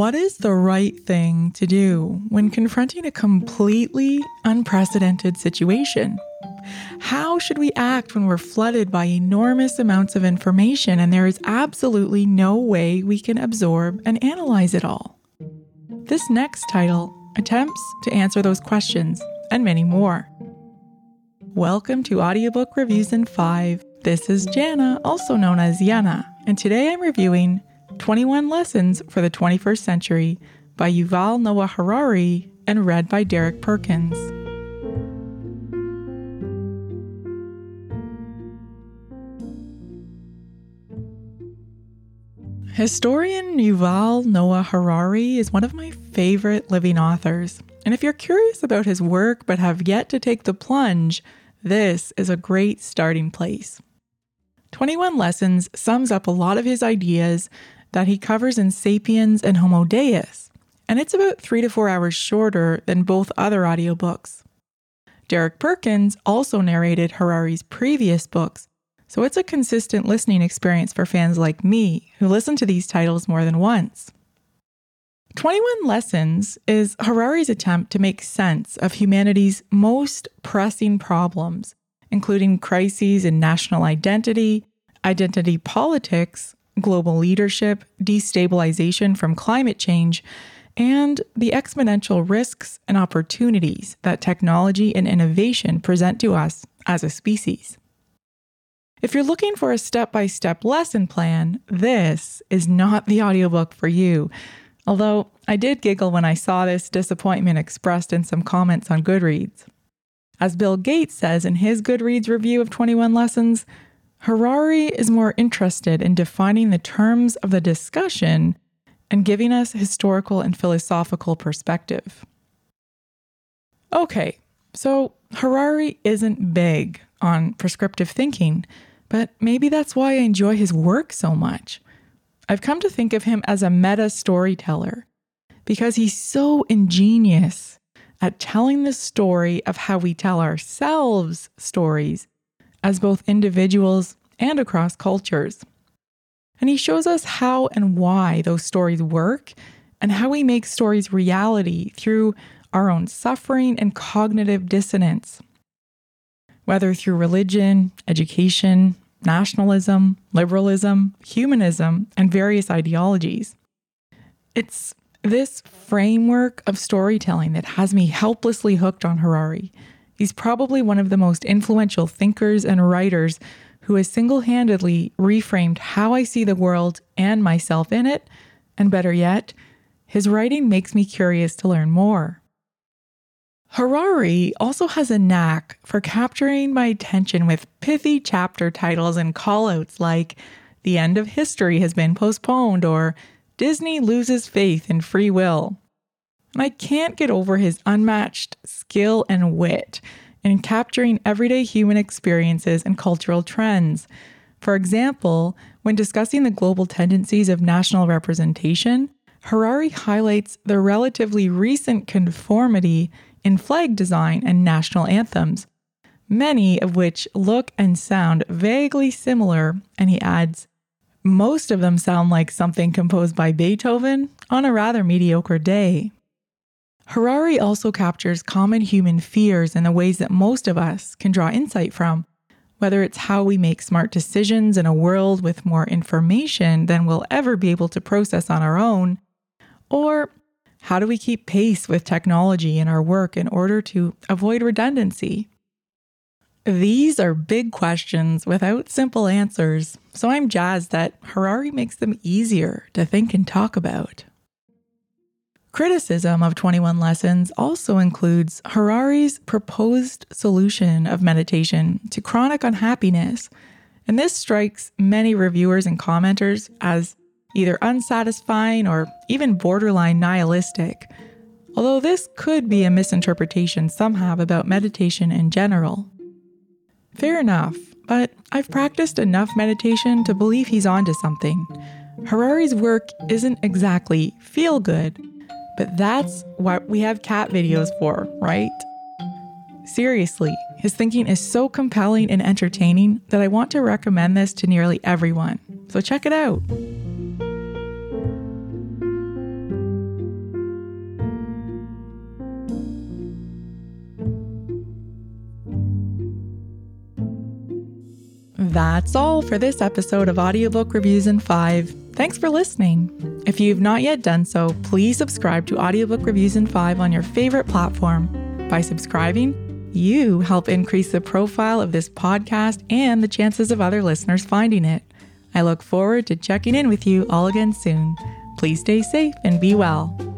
What is the right thing to do when confronting a completely unprecedented situation? How should we act when we're flooded by enormous amounts of information and there is absolutely no way we can absorb and analyze it all? This next title attempts to answer those questions and many more. Welcome to Audiobook Reviews in 5. This is Jana, also known as Yana, and today I'm reviewing 21 Lessons for the 21st Century by Yuval Noah Harari and read by Derek Perkins. Historian Yuval Noah Harari is one of my favorite living authors. And if you're curious about his work but have yet to take the plunge, this is a great starting place. 21 Lessons sums up a lot of his ideas that he covers in Sapiens and Homo Deus, and it's about three to four hours shorter than both other audiobooks. Derek Perkins also narrated Harari's previous books, so it's a consistent listening experience for fans like me who listen to these titles more than once. 21 Lessons is Harari's attempt to make sense of humanity's most pressing problems, including crises in national identity, identity politics, global leadership, destabilization from climate change, and the exponential risks and opportunities that technology and innovation present to us as a species. If you're looking for a step by step lesson plan, this is not the audiobook for you. Although I did giggle when I saw this disappointment expressed in some comments on Goodreads. As Bill Gates says in his Goodreads review of 21 Lessons, Harari is more interested in defining the terms of the discussion and giving us historical and philosophical perspective. Okay, so Harari isn't big on prescriptive thinking, but maybe that's why I enjoy his work so much. I've come to think of him as a meta storyteller because he's so ingenious at telling the story of how we tell ourselves stories as both individuals and across cultures. And he shows us how and why those stories work and how we make stories reality through our own suffering and cognitive dissonance whether through religion, education, nationalism, liberalism, humanism, and various ideologies. It's this framework of storytelling that has me helplessly hooked on Harari. He's probably one of the most influential thinkers and writers who has single handedly reframed how I see the world and myself in it, and better yet, his writing makes me curious to learn more. Harari also has a knack for capturing my attention with pithy chapter titles and callouts like The End of History Has Been Postponed or Disney Loses Faith in Free Will. And I can't get over his unmatched skill and wit in capturing everyday human experiences and cultural trends. For example, when discussing the global tendencies of national representation, Harari highlights the relatively recent conformity in flag design and national anthems, many of which look and sound vaguely similar, and he adds, most of them sound like something composed by Beethoven on a rather mediocre day. Harari also captures common human fears in the ways that most of us can draw insight from, whether it's how we make smart decisions in a world with more information than we'll ever be able to process on our own, or how do we keep pace with technology in our work in order to avoid redundancy? These are big questions without simple answers, so I'm jazzed that Harari makes them easier to think and talk about. Criticism of 21 Lessons also includes Harari's proposed solution of meditation to chronic unhappiness, and this strikes many reviewers and commenters as either unsatisfying or even borderline nihilistic, although this could be a misinterpretation some have about meditation in general. Fair enough, but I've practiced enough meditation to believe he's onto something. Harari's work isn't exactly feel good, but that's what we have cat videos for, right? Seriously, his thinking is so compelling and entertaining that I want to recommend this to nearly everyone. So check it out. That's all for this episode of Audiobook Reviews in 5. Thanks for listening. If you've not yet done so, please subscribe to Audiobook Reviews in 5 on your favorite platform. By subscribing, you help increase the profile of this podcast and the chances of other listeners finding it. I look forward to checking in with you all again soon. Please stay safe and be well.